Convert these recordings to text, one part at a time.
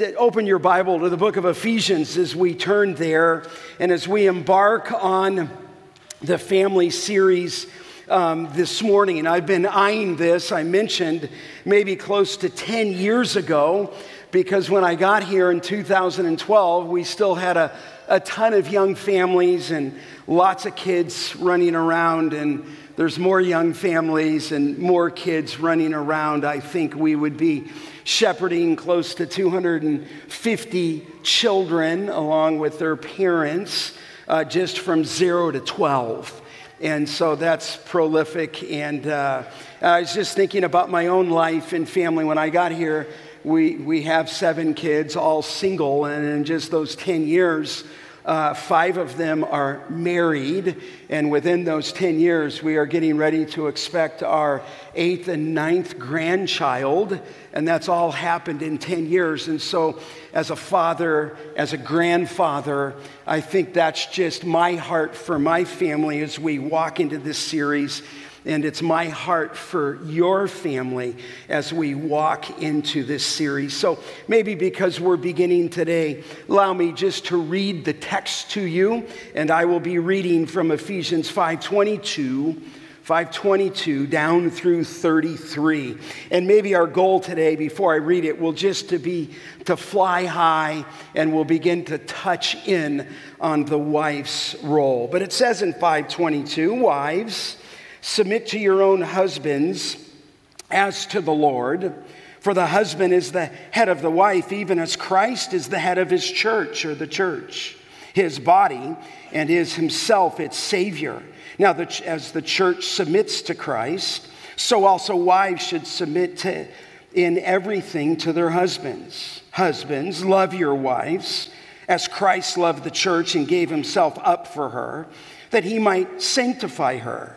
open your Bible to the book of Ephesians as we turn there and as we embark on the family series um, this morning. And I've been eyeing this, I mentioned maybe close to 10 years ago, because when I got here in 2012, we still had a, a ton of young families and lots of kids running around. And there's more young families and more kids running around. I think we would be shepherding close to 250 children along with their parents uh, just from zero to 12. And so that's prolific. And uh, I was just thinking about my own life and family. When I got here, we, we have seven kids, all single. And in just those 10 years, uh, five of them are married, and within those 10 years, we are getting ready to expect our eighth and ninth grandchild, and that's all happened in 10 years. And so, as a father, as a grandfather, I think that's just my heart for my family as we walk into this series and it's my heart for your family as we walk into this series. So maybe because we're beginning today, allow me just to read the text to you, and I will be reading from Ephesians 522. 522 down through 33 and maybe our goal today before i read it will just to be to fly high and we'll begin to touch in on the wife's role but it says in 522 wives Submit to your own husbands as to the Lord. For the husband is the head of the wife, even as Christ is the head of his church or the church, his body, and is himself its Savior. Now, the, as the church submits to Christ, so also wives should submit to, in everything to their husbands. Husbands, love your wives as Christ loved the church and gave himself up for her, that he might sanctify her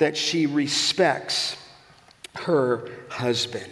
that she respects her husband.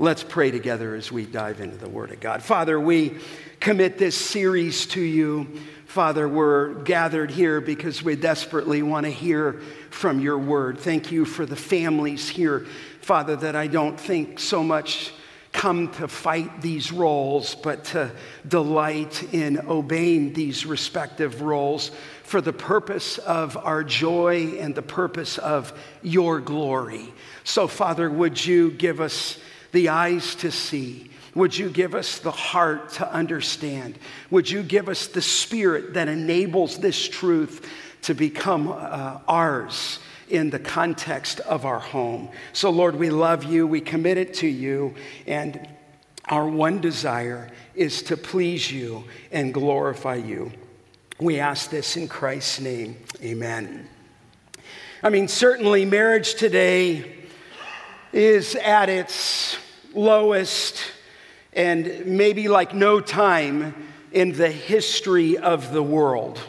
Let's pray together as we dive into the Word of God. Father, we commit this series to you. Father, we're gathered here because we desperately want to hear from your word. Thank you for the families here, Father, that I don't think so much come to fight these roles, but to delight in obeying these respective roles for the purpose of our joy and the purpose of your glory. So, Father, would you give us the eyes to see? Would you give us the heart to understand? Would you give us the spirit that enables this truth to become uh, ours in the context of our home? So, Lord, we love you, we commit it to you, and our one desire is to please you and glorify you. We ask this in Christ's name. Amen. I mean, certainly marriage today is at its lowest and maybe like no time in the history of the world.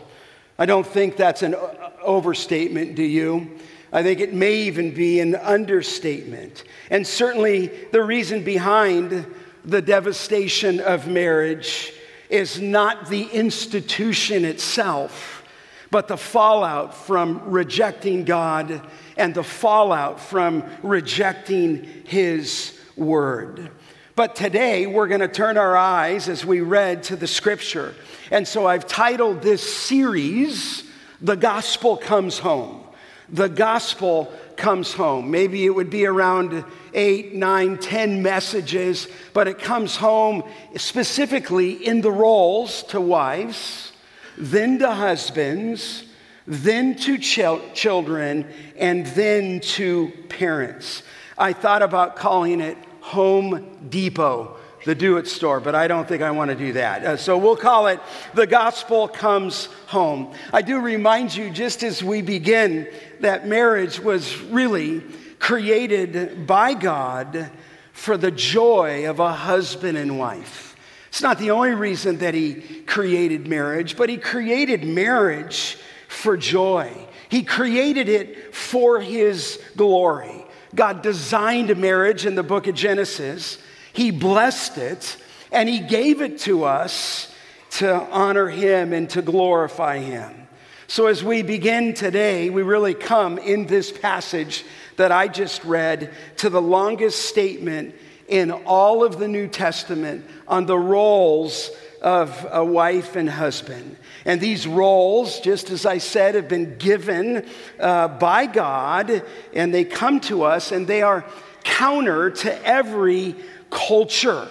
I don't think that's an overstatement, do you? I think it may even be an understatement. And certainly the reason behind the devastation of marriage is not the institution itself, but the fallout from rejecting God and the fallout from rejecting His word. But today we're going to turn our eyes as we read to the scripture. And so I've titled this series, The Gospel Comes Home. The Gospel Comes Home. Maybe it would be around eight, nine, ten messages, but it comes home specifically in the roles to wives, then to husbands, then to ch- children, and then to parents. I thought about calling it Home Depot, the do it store, but I don't think I want to do that. Uh, so we'll call it The Gospel Comes Home. I do remind you, just as we begin, that marriage was really created by God for the joy of a husband and wife. It's not the only reason that He created marriage, but He created marriage for joy. He created it for His glory. God designed marriage in the book of Genesis, He blessed it, and He gave it to us to honor Him and to glorify Him. So, as we begin today, we really come in this passage that I just read to the longest statement in all of the New Testament on the roles of a wife and husband. And these roles, just as I said, have been given uh, by God, and they come to us, and they are counter to every culture.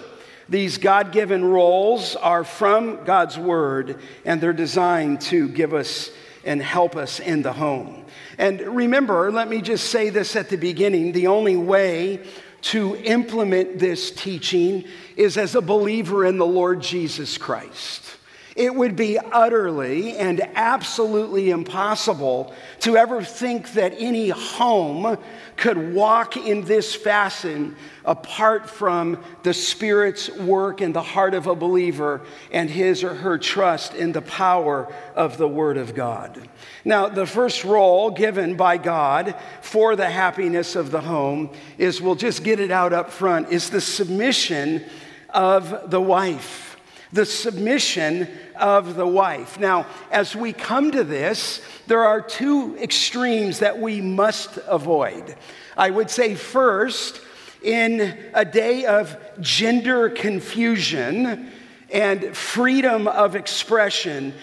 These God given roles are from God's Word, and they're designed to give us and help us in the home. And remember, let me just say this at the beginning the only way to implement this teaching is as a believer in the Lord Jesus Christ. It would be utterly and absolutely impossible to ever think that any home could walk in this fashion apart from the Spirit's work in the heart of a believer and his or her trust in the power of the Word of God. Now, the first role given by God for the happiness of the home is we'll just get it out up front is the submission of the wife the submission of the wife. Now, as we come to this, there are two extremes that we must avoid. I would say, first, in a day of gender confusion and freedom of expression,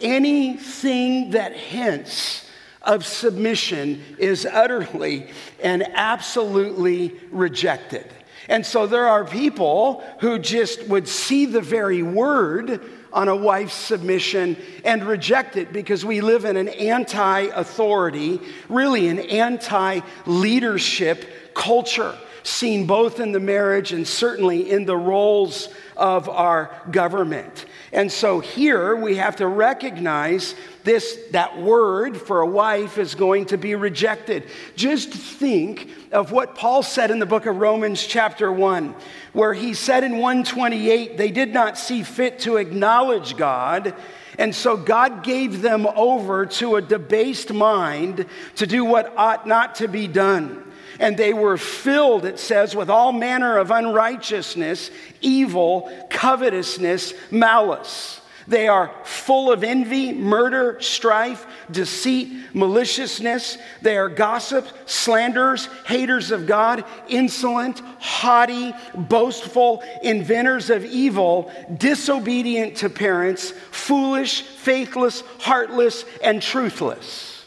anything that hints of submission is utterly and absolutely rejected. And so there are people who just would see the very word on a wife's submission and reject it because we live in an anti authority, really an anti leadership culture, seen both in the marriage and certainly in the roles of our government. And so here we have to recognize this that word for a wife is going to be rejected. Just think of what Paul said in the book of Romans chapter 1 where he said in 128 they did not see fit to acknowledge God and so God gave them over to a debased mind to do what ought not to be done. And they were filled, it says, with all manner of unrighteousness, evil, covetousness, malice. They are full of envy, murder, strife, deceit, maliciousness. They are gossips, slanderers, haters of God, insolent, haughty, boastful, inventors of evil, disobedient to parents, foolish, faithless, heartless, and truthless.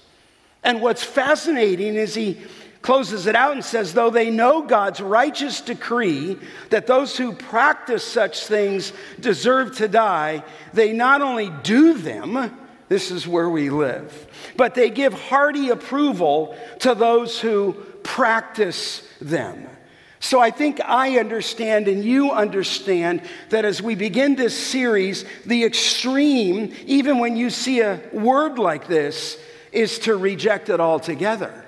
And what's fascinating is he closes it out and says, though they know God's righteous decree that those who practice such things deserve to die, they not only do them, this is where we live, but they give hearty approval to those who practice them. So I think I understand and you understand that as we begin this series, the extreme, even when you see a word like this, is to reject it altogether.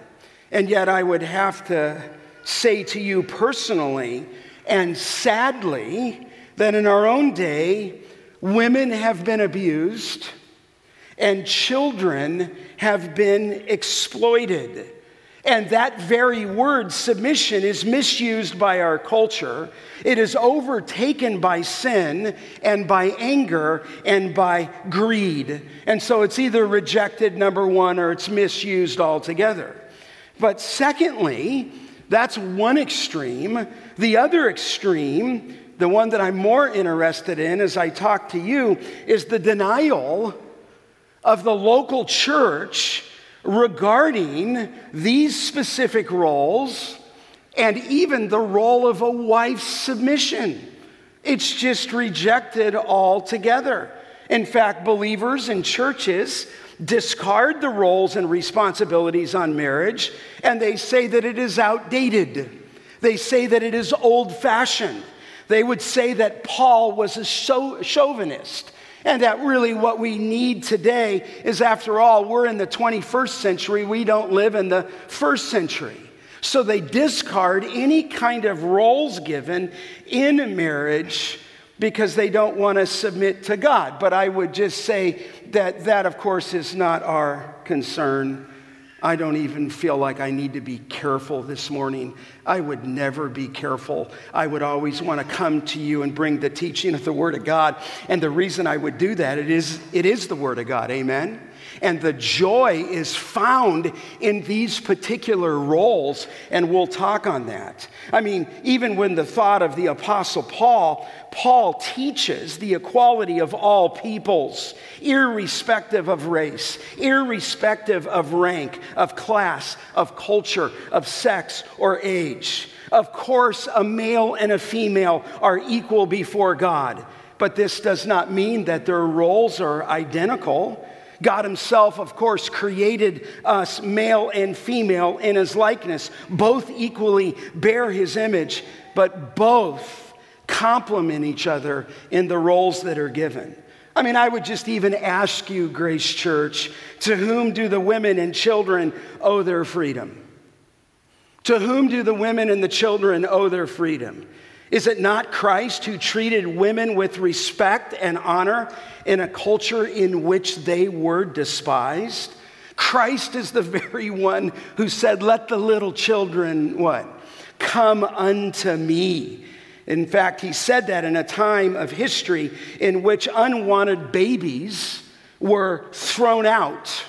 And yet, I would have to say to you personally and sadly that in our own day, women have been abused and children have been exploited. And that very word, submission, is misused by our culture. It is overtaken by sin and by anger and by greed. And so it's either rejected, number one, or it's misused altogether. But secondly, that's one extreme. The other extreme, the one that I'm more interested in as I talk to you, is the denial of the local church regarding these specific roles and even the role of a wife's submission. It's just rejected altogether. In fact, believers in churches discard the roles and responsibilities on marriage and they say that it is outdated. They say that it is old fashioned. They would say that Paul was a chauvinist and that really what we need today is, after all, we're in the 21st century, we don't live in the first century. So they discard any kind of roles given in marriage because they don't want to submit to God. But I would just say that that, of course, is not our concern. I don't even feel like I need to be careful this morning. I would never be careful. I would always want to come to you and bring the teaching of the Word of God. And the reason I would do that, it is, it is the Word of God. Amen? And the joy is found in these particular roles, and we'll talk on that. I mean, even when the thought of the Apostle Paul, Paul teaches the equality of all peoples, irrespective of race, irrespective of rank, of class, of culture, of sex, or age. Of course, a male and a female are equal before God, but this does not mean that their roles are identical. God Himself, of course, created us male and female in His likeness. Both equally bear His image, but both complement each other in the roles that are given. I mean, I would just even ask you, Grace Church, to whom do the women and children owe their freedom? To whom do the women and the children owe their freedom? Is it not Christ who treated women with respect and honor in a culture in which they were despised? Christ is the very one who said, Let the little children, what? Come unto me. In fact, he said that in a time of history in which unwanted babies were thrown out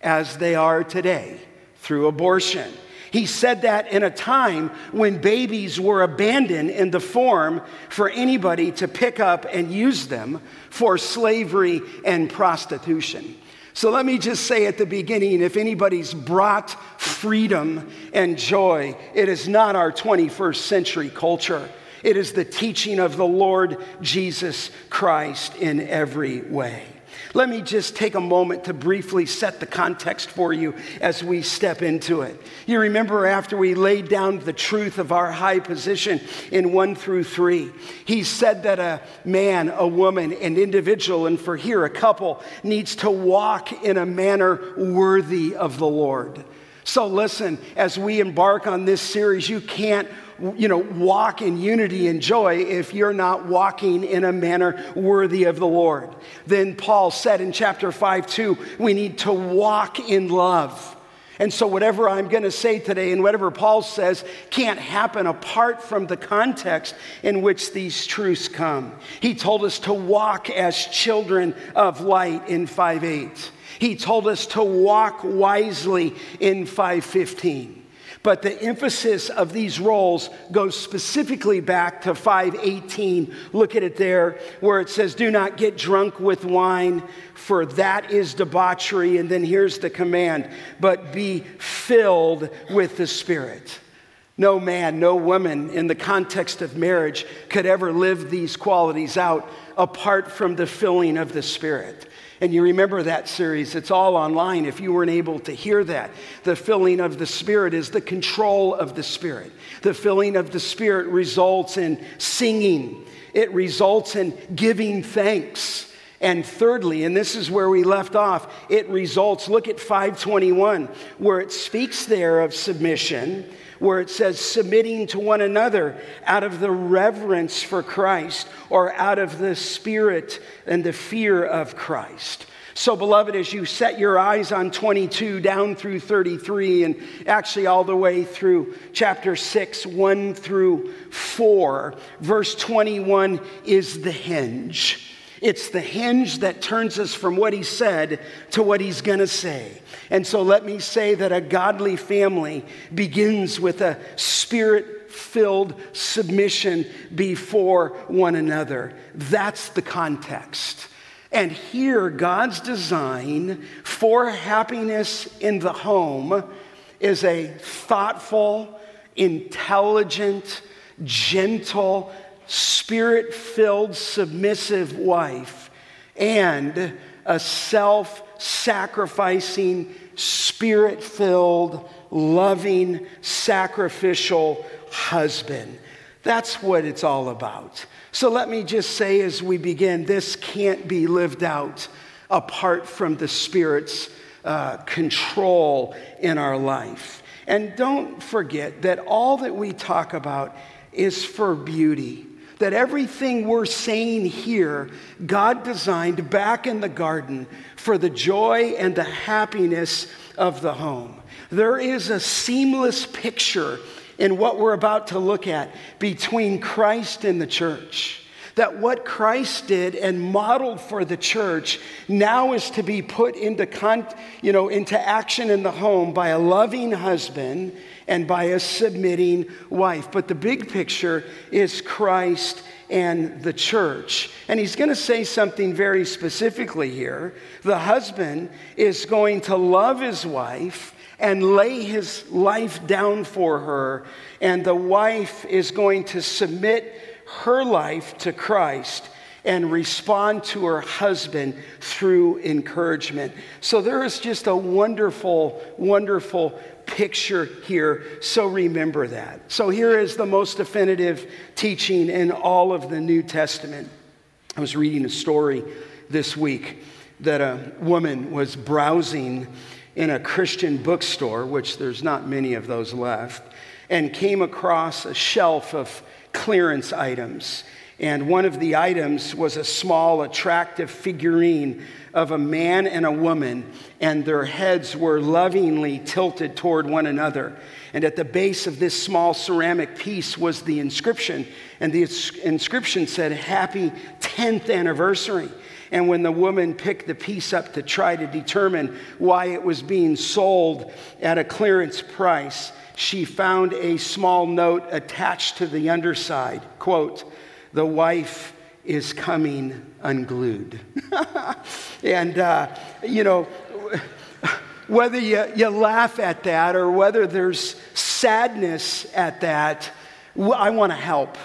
as they are today through abortion. He said that in a time when babies were abandoned in the form for anybody to pick up and use them for slavery and prostitution. So let me just say at the beginning if anybody's brought freedom and joy, it is not our 21st century culture. It is the teaching of the Lord Jesus Christ in every way. Let me just take a moment to briefly set the context for you as we step into it. You remember after we laid down the truth of our high position in 1 through 3, he said that a man, a woman, an individual, and for here a couple, needs to walk in a manner worthy of the Lord. So listen, as we embark on this series, you can't you know, walk in unity and joy if you're not walking in a manner worthy of the Lord. Then Paul said in chapter 5 2, we need to walk in love. And so, whatever I'm going to say today and whatever Paul says can't happen apart from the context in which these truths come. He told us to walk as children of light in 5 8. He told us to walk wisely in 515. But the emphasis of these roles goes specifically back to 518. Look at it there, where it says, Do not get drunk with wine, for that is debauchery. And then here's the command, but be filled with the Spirit. No man, no woman in the context of marriage could ever live these qualities out apart from the filling of the Spirit. And you remember that series, it's all online if you weren't able to hear that. The filling of the Spirit is the control of the Spirit. The filling of the Spirit results in singing, it results in giving thanks. And thirdly, and this is where we left off, it results, look at 521, where it speaks there of submission where it says submitting to one another out of the reverence for Christ or out of the spirit and the fear of Christ. So, beloved, as you set your eyes on 22 down through 33, and actually all the way through chapter 6, 1 through 4, verse 21 is the hinge. It's the hinge that turns us from what he said to what he's going to say. And so let me say that a godly family begins with a spirit filled submission before one another. That's the context. And here, God's design for happiness in the home is a thoughtful, intelligent, gentle, spirit filled, submissive wife and a self sacrificing, spirit filled, loving, sacrificial husband. That's what it's all about. So let me just say as we begin this can't be lived out apart from the Spirit's uh, control in our life. And don't forget that all that we talk about is for beauty. That everything we're saying here, God designed back in the garden for the joy and the happiness of the home. There is a seamless picture in what we're about to look at between Christ and the church. That what Christ did and modeled for the church now is to be put into, con- you know, into action in the home by a loving husband and by a submitting wife. But the big picture is Christ and the church. And he's going to say something very specifically here. The husband is going to love his wife and lay his life down for her, and the wife is going to submit her life to Christ and respond to her husband through encouragement. So there is just a wonderful, wonderful picture here. So remember that. So here is the most definitive teaching in all of the New Testament. I was reading a story this week that a woman was browsing in a Christian bookstore, which there's not many of those left, and came across a shelf of clearance items. And one of the items was a small, attractive figurine of a man and a woman, and their heads were lovingly tilted toward one another. And at the base of this small ceramic piece was the inscription, and the inscription said, Happy 10th anniversary. And when the woman picked the piece up to try to determine why it was being sold at a clearance price, she found a small note attached to the underside. Quote, the wife is coming unglued. and, uh, you know, whether you, you laugh at that or whether there's sadness at that, I want to help.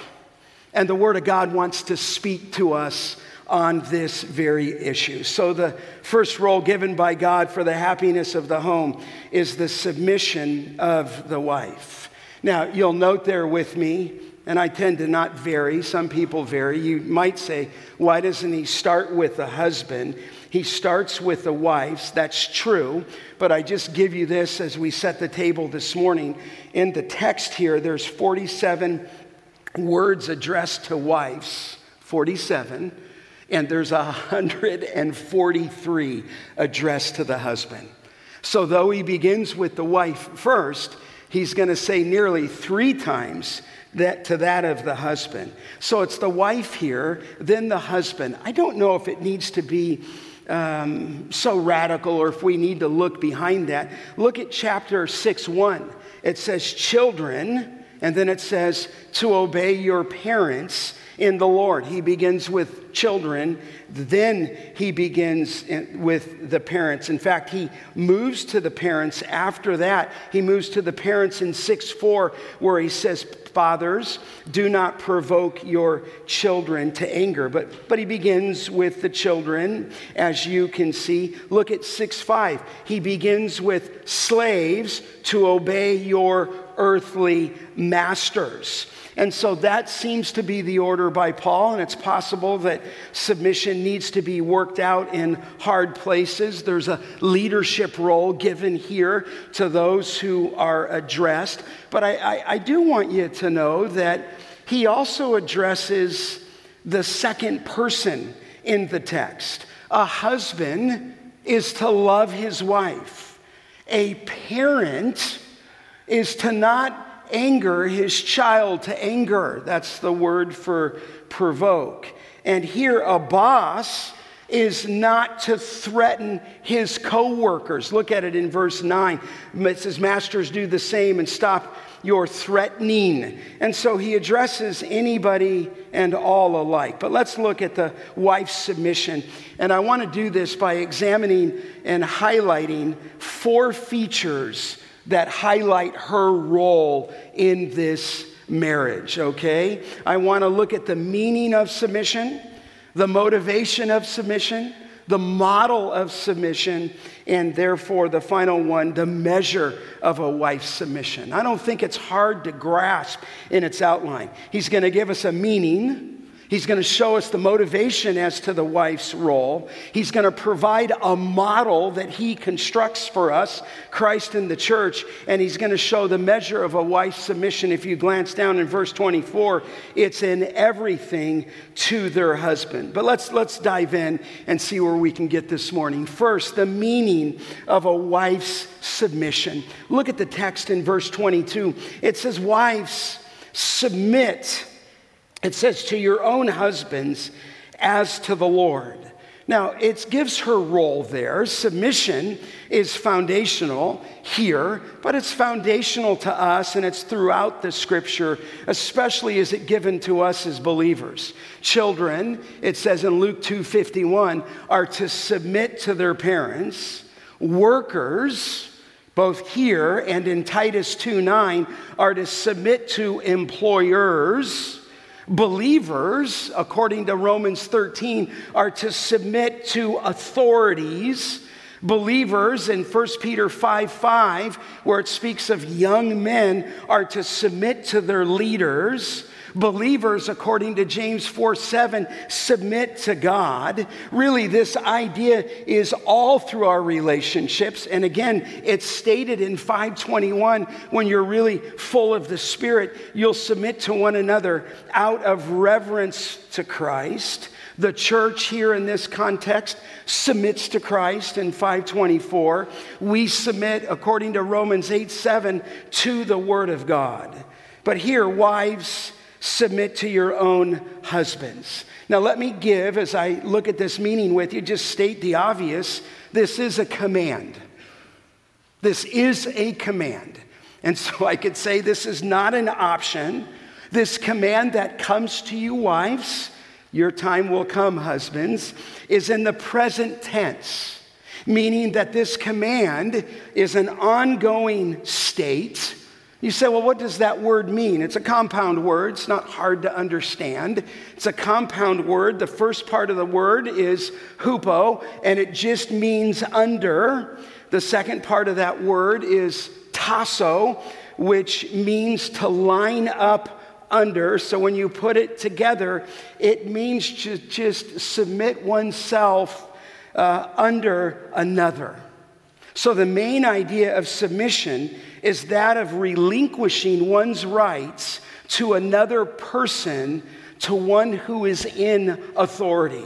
And the Word of God wants to speak to us on this very issue. So, the first role given by God for the happiness of the home is the submission of the wife. Now, you'll note there with me, and I tend to not vary, some people vary. You might say, why doesn't he start with the husband? He starts with the wives. That's true. But I just give you this as we set the table this morning. In the text here, there's 47 words addressed to wives. 47 and there's 143 addressed to the husband. So, though he begins with the wife first, he's going to say nearly three times that to that of the husband. So it's the wife here, then the husband. I don't know if it needs to be um, so radical or if we need to look behind that. Look at chapter 6 1. It says, Children, and then it says, to obey your parents in the Lord. He begins with children, then he begins with the parents. In fact, he moves to the parents after that. He moves to the parents in 6 4, where he says, Fathers, do not provoke your children to anger. But, but he begins with the children, as you can see. Look at 6 5. He begins with slaves to obey your earthly masters. And so that seems to be the order by Paul, and it's possible that submission needs to be worked out in hard places. There's a leadership role given here to those who are addressed. But I, I, I do want you to know that he also addresses the second person in the text. A husband is to love his wife, a parent is to not anger his child to anger. That's the word for provoke. And here, a boss is not to threaten his coworkers. Look at it in verse 9. It says, Masters, do the same and stop your threatening. And so he addresses anybody and all alike. But let's look at the wife's submission. And I want to do this by examining and highlighting four features that highlight her role in this marriage, okay? I want to look at the meaning of submission, the motivation of submission, the model of submission, and therefore the final one, the measure of a wife's submission. I don't think it's hard to grasp in its outline. He's going to give us a meaning He's going to show us the motivation as to the wife's role. He's going to provide a model that he constructs for us, Christ in the church, and he's going to show the measure of a wife's submission. If you glance down in verse 24, it's in everything to their husband. But let's, let's dive in and see where we can get this morning. First, the meaning of a wife's submission. Look at the text in verse 22. It says, Wives, submit it says, to your own husbands as to the Lord. Now, it gives her role there. Submission is foundational here, but it's foundational to us and it's throughout the scripture, especially is it given to us as believers. Children, it says in Luke 2:51, are to submit to their parents. Workers, both here and in Titus 2:9, are to submit to employers. Believers, according to Romans 13, are to submit to authorities. Believers in 1 Peter 5 5, where it speaks of young men, are to submit to their leaders. Believers, according to James 4 7, submit to God. Really, this idea is all through our relationships. And again, it's stated in 521 when you're really full of the Spirit, you'll submit to one another out of reverence to Christ. The church here in this context submits to Christ in 524. We submit, according to Romans 8 7, to the Word of God. But here, wives, submit to your own husbands. Now, let me give, as I look at this meaning with you, just state the obvious. This is a command. This is a command. And so I could say this is not an option. This command that comes to you, wives, your time will come, husbands, is in the present tense, meaning that this command is an ongoing state you say, well, what does that word mean? It's a compound word. It's not hard to understand. It's a compound word. The first part of the word is hupo, and it just means under. The second part of that word is tasso, which means to line up under. So when you put it together, it means to just submit oneself uh, under another. So the main idea of submission is that of relinquishing one's rights to another person, to one who is in authority.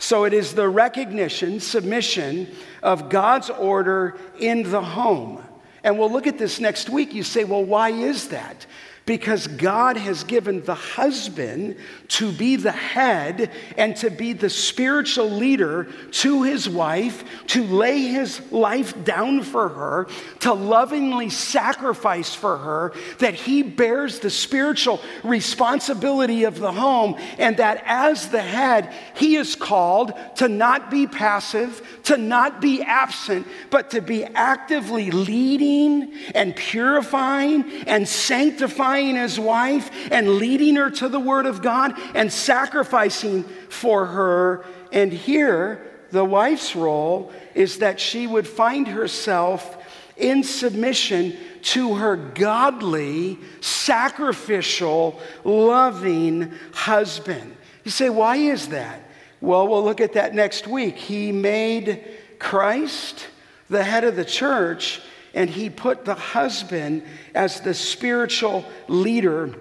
So it is the recognition, submission of God's order in the home. And we'll look at this next week. You say, well, why is that? Because God has given the husband to be the head and to be the spiritual leader to his wife, to lay his life down for her, to lovingly sacrifice for her, that he bears the spiritual responsibility of the home, and that as the head, he is called to not be passive, to not be absent, but to be actively leading and purifying and sanctifying his wife and leading her to the Word of God and sacrificing for her. And here, the wife's role is that she would find herself in submission to her godly, sacrificial, loving husband. You say, why is that? Well, we'll look at that next week. He made Christ the head of the church and he put the husband as the spiritual leader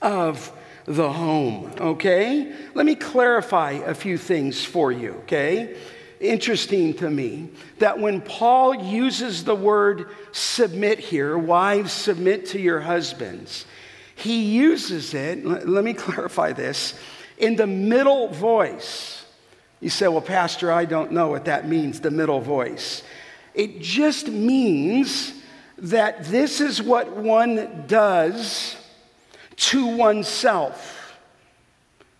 of the home, okay? Let me clarify a few things for you, okay? Interesting to me that when Paul uses the word submit here, wives submit to your husbands, he uses it, let me clarify this, in the middle voice. You say, well, Pastor, I don't know what that means, the middle voice. It just means that this is what one does to oneself.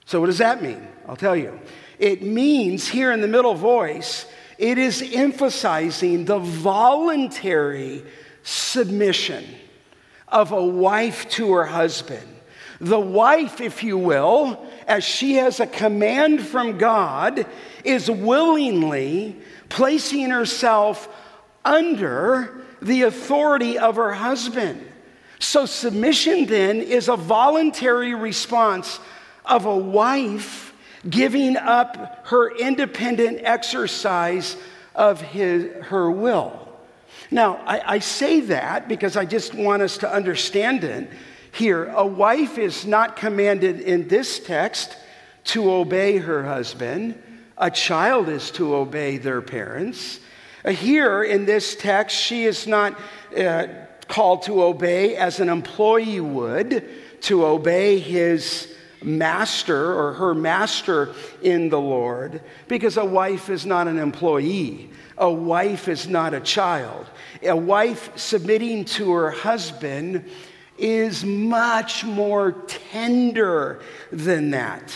So, what does that mean? I'll tell you. It means here in the middle voice, it is emphasizing the voluntary submission of a wife to her husband. The wife, if you will, as she has a command from God, is willingly placing herself under the authority of her husband. So, submission then is a voluntary response of a wife giving up her independent exercise of his, her will. Now, I, I say that because I just want us to understand it here. A wife is not commanded in this text to obey her husband, a child is to obey their parents. Here in this text, she is not uh, called to obey as an employee would, to obey his master or her master in the Lord, because a wife is not an employee. A wife is not a child. A wife submitting to her husband is much more tender than that.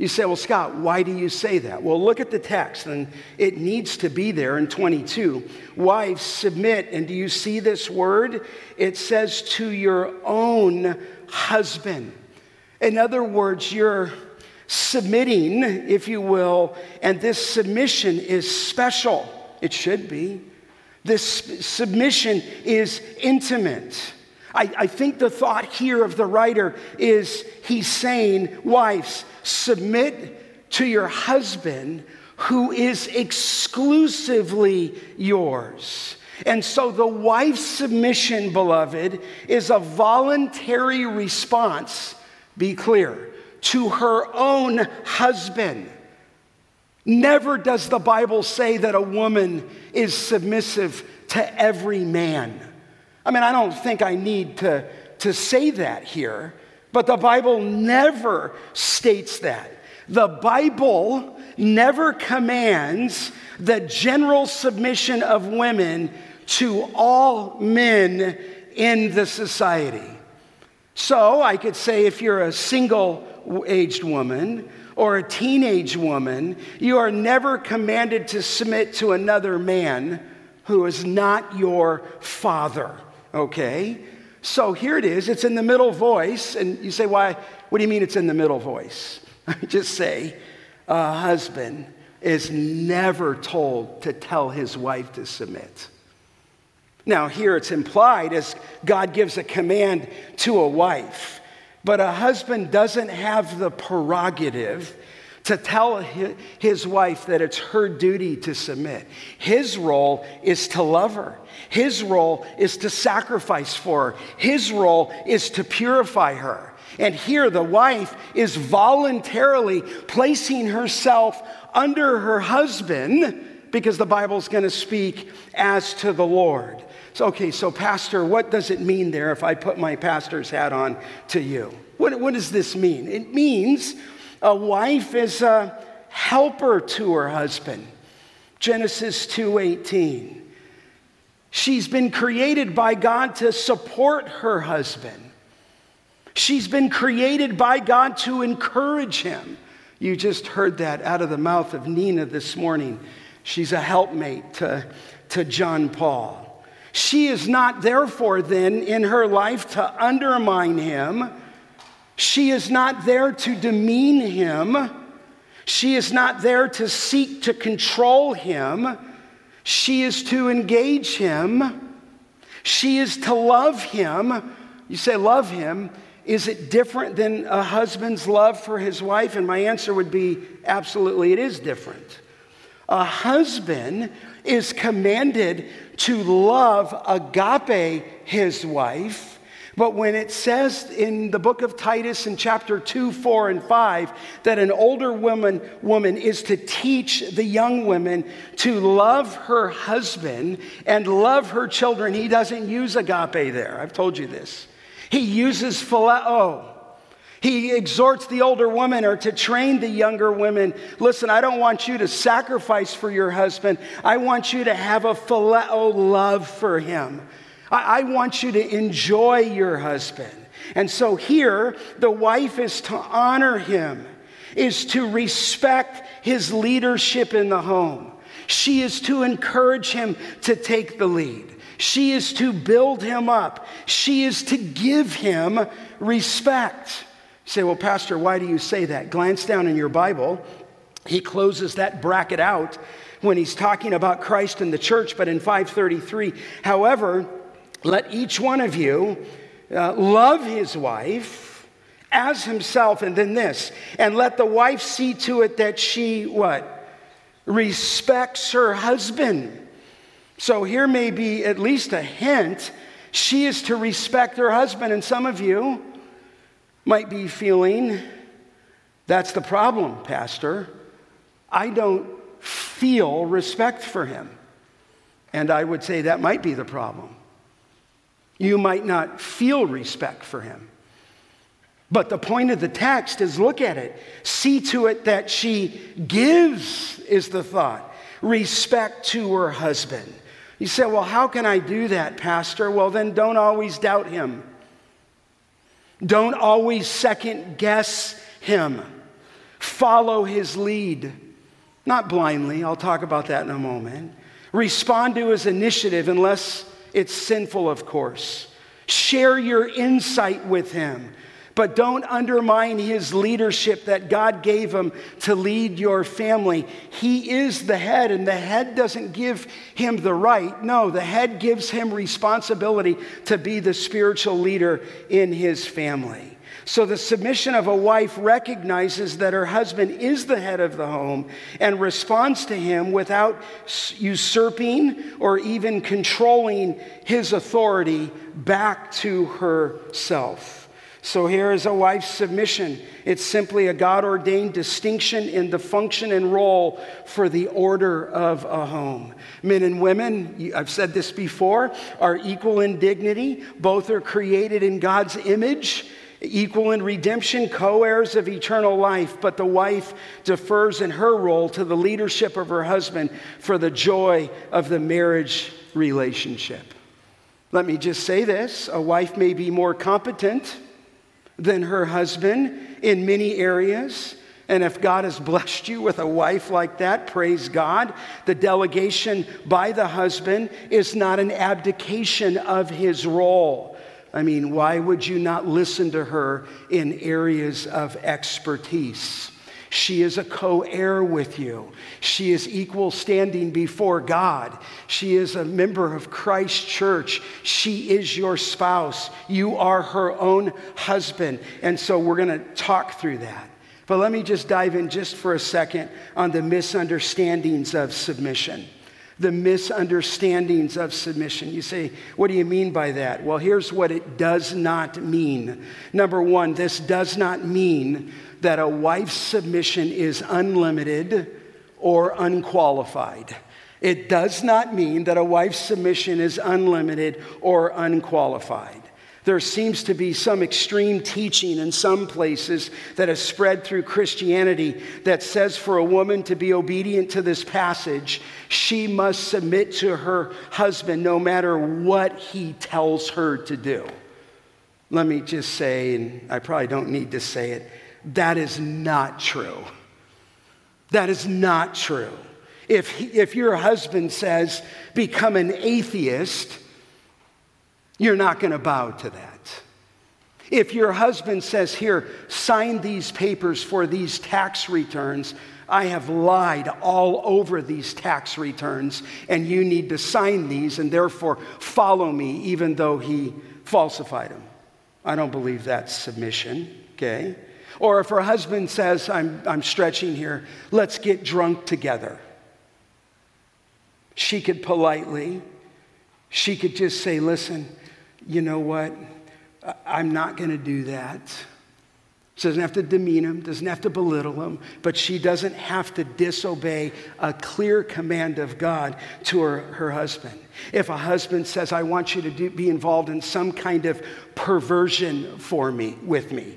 You say, well, Scott, why do you say that? Well, look at the text, and it needs to be there in 22. Wives, submit. And do you see this word? It says to your own husband. In other words, you're submitting, if you will, and this submission is special. It should be. This submission is intimate. I, I, think the thought here of the writer is he's saying, Wives, submit to your husband who is exclusively yours. And so the wife's submission, beloved, is a voluntary response, be clear, to her own husband. Never does the Bible say that a woman is submissive to every man. I mean, I don't think I need to, to say that here, but the Bible never states that. The Bible never commands the general submission of women to all men in the society. So I could say if you're a single aged woman or a teenage woman, you are never commanded to submit to another man who is not your father okay? So here it is. It's in the middle voice. And you say, why? What do you mean it's in the middle voice? I just say, a husband is never told to tell his wife to submit. Now, here it's implied as God gives a command to a wife, but a husband doesn't have the prerogative to tell his wife that it's her duty to submit. His role is to love her. His role is to sacrifice for her. His role is to purify her. And here the wife is voluntarily placing herself under her husband because the Bible's going to speak as to the Lord. So, okay, so, Pastor, what does it mean there if I put my pastor's hat on to you? What, what does this mean? It means a wife is a helper to her husband. Genesis 2:18. She's been created by God to support her husband. She's been created by God to encourage him. You just heard that out of the mouth of Nina this morning. She's a helpmate to, to John Paul. She is not, therefore, then, in her life to undermine him she is not there to demean him. She is not there to seek to control him. She is to engage him. She is to love him. You say, love him. Is it different than a husband's love for his wife? And my answer would be absolutely, it is different. A husband is commanded to love agape his wife but when it says in the book of Titus in chapter 2, 4, and 5 that an older woman, woman is to teach the young women to love her husband and love her children, he doesn't use agape there. I've told you this. He uses phileo. Oh, he exhorts the older woman or to train the younger women. Listen, I don't want you to sacrifice for your husband. I want you to have a phileo oh, love for him. I, I want you to enjoy your husband. And so here, the wife is to honor him, is to respect his leadership in the home. She is to encourage him to take the lead. She is to build him up. She is to give him respect. You say, well, Pastor, why do you say that? Glance down in your Bible. He closes that bracket out when he's talking about Christ and the church, but in 533, however, let each one of you uh, love his wife as himself, and then this, and let the wife see to it that she, what? Respects her husband. So here may be at least a hint. She is to respect her husband, and some of you might be feeling that's the problem, Pastor. I don't feel respect for him. And I would say that might be the problem. You might not feel respect for him. But the point of the text is look at it. See to it that she gives, is the thought, respect to her husband. You say, well, how can I do that, Pastor? Well, then don't always doubt him. Don't always second guess him. Follow his lead. Not blindly, I'll talk about that in a moment. Respond to his initiative unless it's sinful, of course. Share your insight with him, but don't undermine his leadership that God gave him to lead your family. He is the head, and the head doesn't give him the right. No, the head gives him responsibility to be the spiritual leader in his family. So the submission of a wife recognizes that her husband is the head of the home and responds to him without usurping or even controlling his authority back to herself. So here is a wife's submission. It's simply a God ordained distinction in the function and role for the order of a home. Men and women, I've said this before, are equal in dignity. Both are created in God's image equal in redemption, co heirs of eternal life, but the wife defers in her role to the leadership of her husband for the joy of the marriage relationship. Let me just say this a wife may be more competent than her husband in many areas. And if God has blessed you with a wife like that, praise God. The delegation by the husband is not an abdication of his role. I mean, why would you not listen to her in areas of expertise? She is a co heir with you. She is equal standing before God. She is a member of Christ Church. She is your spouse. You are her own husband. And so we're going to talk through that. But let me just dive in just for a second on the misunderstandings of submission the misunderstandings of submission. You say, what do you mean by that? Well, here's what it does not mean. Number one, this does not mean that a wife's submission is unlimited or unqualified. It does not mean that a wife's submission is unlimited or unqualified. There seems to be some extreme teaching in some places that has spread through Christianity that says for a woman to be obedient to this passage, she must submit to her husband no matter what he tells her to do. Let me just say, and I probably don't need to say it, that is not true. That is not true. If, he, if your husband says, become an atheist, you're not going to bow to that. If your husband says, Here, sign these papers for these tax returns, I have lied all over these tax returns, and you need to sign these, and therefore follow me, even though he falsified them. I don't believe that's submission, okay? Or if her husband says, I'm, I'm stretching here, let's get drunk together. She could politely, she could just say, Listen, you know what? I'm not going to do that. She doesn't have to demean him, doesn't have to belittle him, but she doesn't have to disobey a clear command of God to her, her husband. If a husband says, I want you to do, be involved in some kind of perversion for me, with me,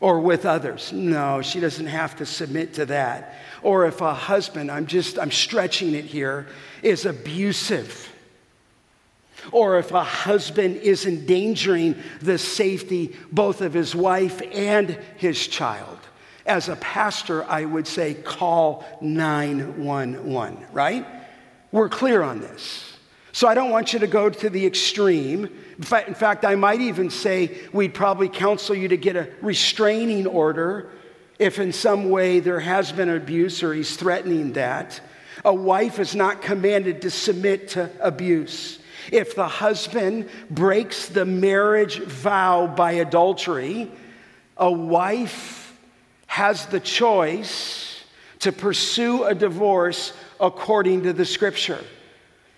or with others, no, she doesn't have to submit to that. Or if a husband, I'm just, I'm stretching it here, is abusive or if a husband is endangering the safety both of his wife and his child. As a pastor, I would say call 911, right? We're clear on this. So I don't want you to go to the extreme. In fact, I might even say we'd probably counsel you to get a restraining order if in some way there has been abuse or he's threatening that. A wife is not commanded to submit to abuse. If the husband breaks the marriage vow by adultery, a wife has the choice to pursue a divorce according to the scripture.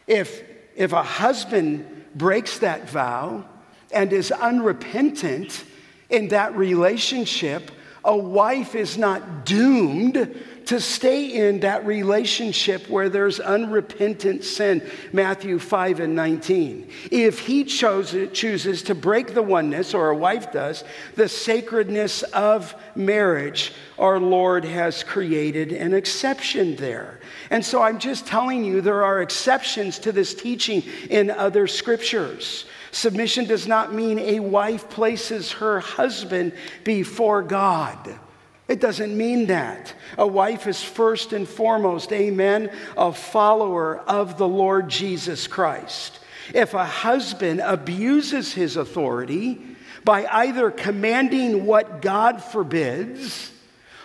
If, if a husband breaks that vow and is unrepentant in that relationship, a wife is not doomed to stay in that relationship where there's unrepentant sin. Matthew 5 and 19. If he chose, chooses to break the oneness, or a wife does, the sacredness of marriage, our Lord has created an exception there. And so I'm just telling you there are exceptions to this teaching in other scriptures. Submission does not mean a wife places her husband before God. It doesn't mean that. A wife is first and foremost, amen, a follower of the Lord Jesus Christ. If a husband abuses his authority by either commanding what God forbids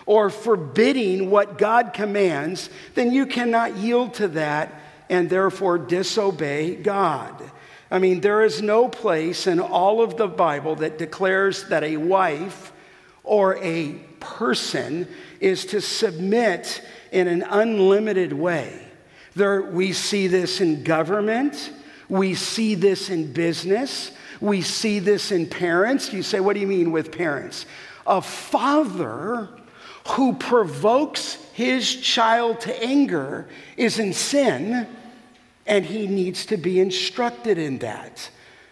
or forbidding what God commands, then you cannot yield to that and therefore disobey God. I mean, there is no place in all of the Bible that declares that a wife or a person is to submit in an unlimited way. There, we see this in government, we see this in business, we see this in parents. You say, what do you mean with parents? A father who provokes his child to anger is in sin, and he needs to be instructed in that.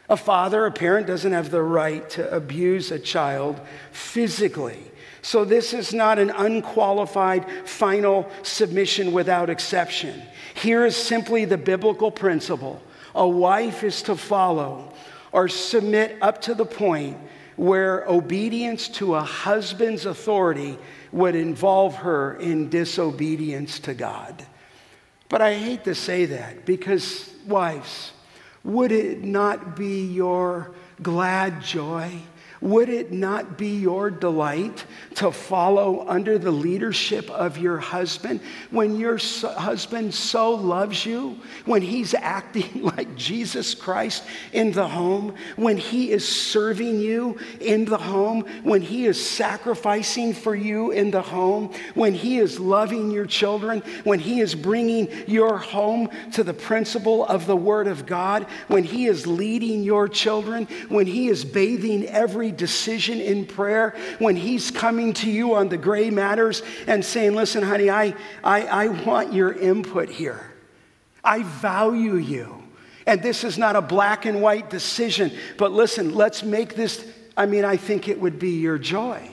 A father, a parent, doesn't have the right to abuse a child physically. So, this is not an unqualified final submission without exception. Here is simply the biblical principle a wife is to follow or submit up to the point where obedience to a husband's authority would involve her in disobedience to God. But I hate to say that because, wives, would it not be your glad joy would it not be your delight to follow under the leadership of your husband? When your husband so loves you, when he's acting like Jesus Christ in the home, when he is serving you in the home, when he is sacrificing for you in the home, when he is loving your children, when he is bringing your home to the principle of the Word of God, when he is leading your children, when he is bathing every decision in prayer, when He's coming to you on the gray matters and saying, Listen, honey, I, I, I want your input here. I value you. And this is not a black and white decision, but listen, let's make this. I mean, I think it would be your joy.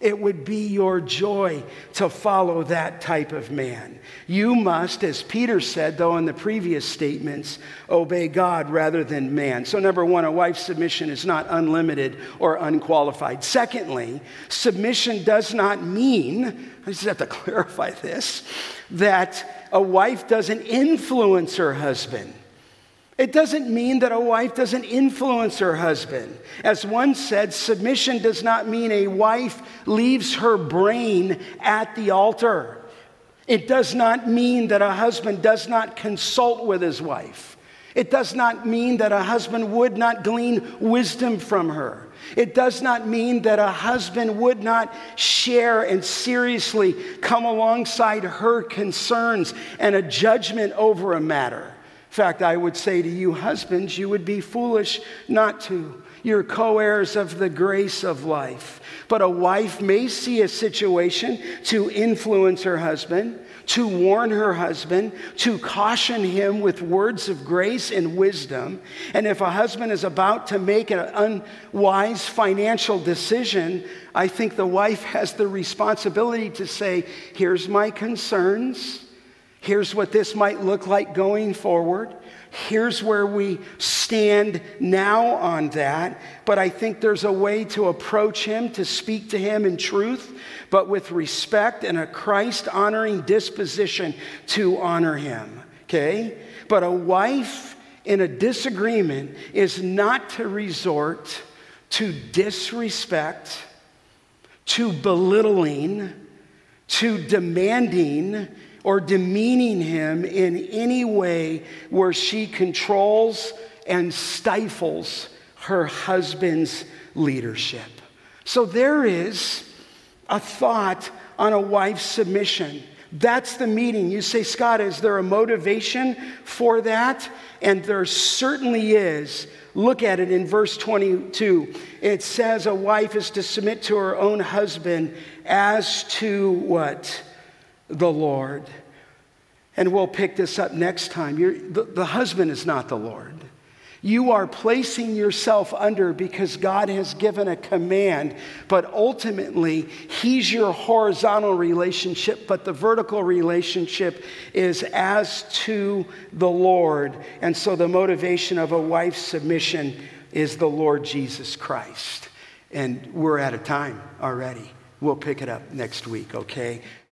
It would be your joy to follow that type of man. You must, as Peter said, though, in the previous statements, obey God rather than man. So, number one, a wife's submission is not unlimited or unqualified. Secondly, submission does not mean, I just have to clarify this, that a wife doesn't influence her husband. It doesn't mean that a wife doesn't influence her husband. As one said, submission does not mean a wife leaves her brain at the altar. It does not mean that a husband does not consult with his wife. It does not mean that a husband would not glean wisdom from her. It does not mean that a husband would not share and seriously come alongside her concerns and a judgment over a matter fact, I would say to you, husbands, you would be foolish not to. You're co heirs of the grace of life. But a wife may see a situation to influence her husband, to warn her husband, to caution him with words of grace and wisdom. And if a husband is about to make an unwise financial decision, I think the wife has the responsibility to say, Here's my concerns. Here's what this might look like going forward. Here's where we stand now on that. But I think there's a way to approach him, to speak to him in truth, but with respect and a Christ honoring disposition to honor him. Okay? But a wife in a disagreement is not to resort to disrespect, to belittling, to demanding or demeaning him in any way where she controls and stifles her husband's leadership. So there is a thought on a wife's submission. That's the meeting. You say, Scott, is there a motivation for that? And there certainly is. Look at it in verse 22. It says a wife is to submit to her own husband as to what? The Lord. And we'll pick this up next time. The, the husband is not the Lord. You are placing yourself under because God has given a command, but ultimately, He's your horizontal relationship, but the vertical relationship is as to the Lord. And so the motivation of a wife's submission is the Lord Jesus Christ. And we're out of time already. We'll pick it up next week, okay?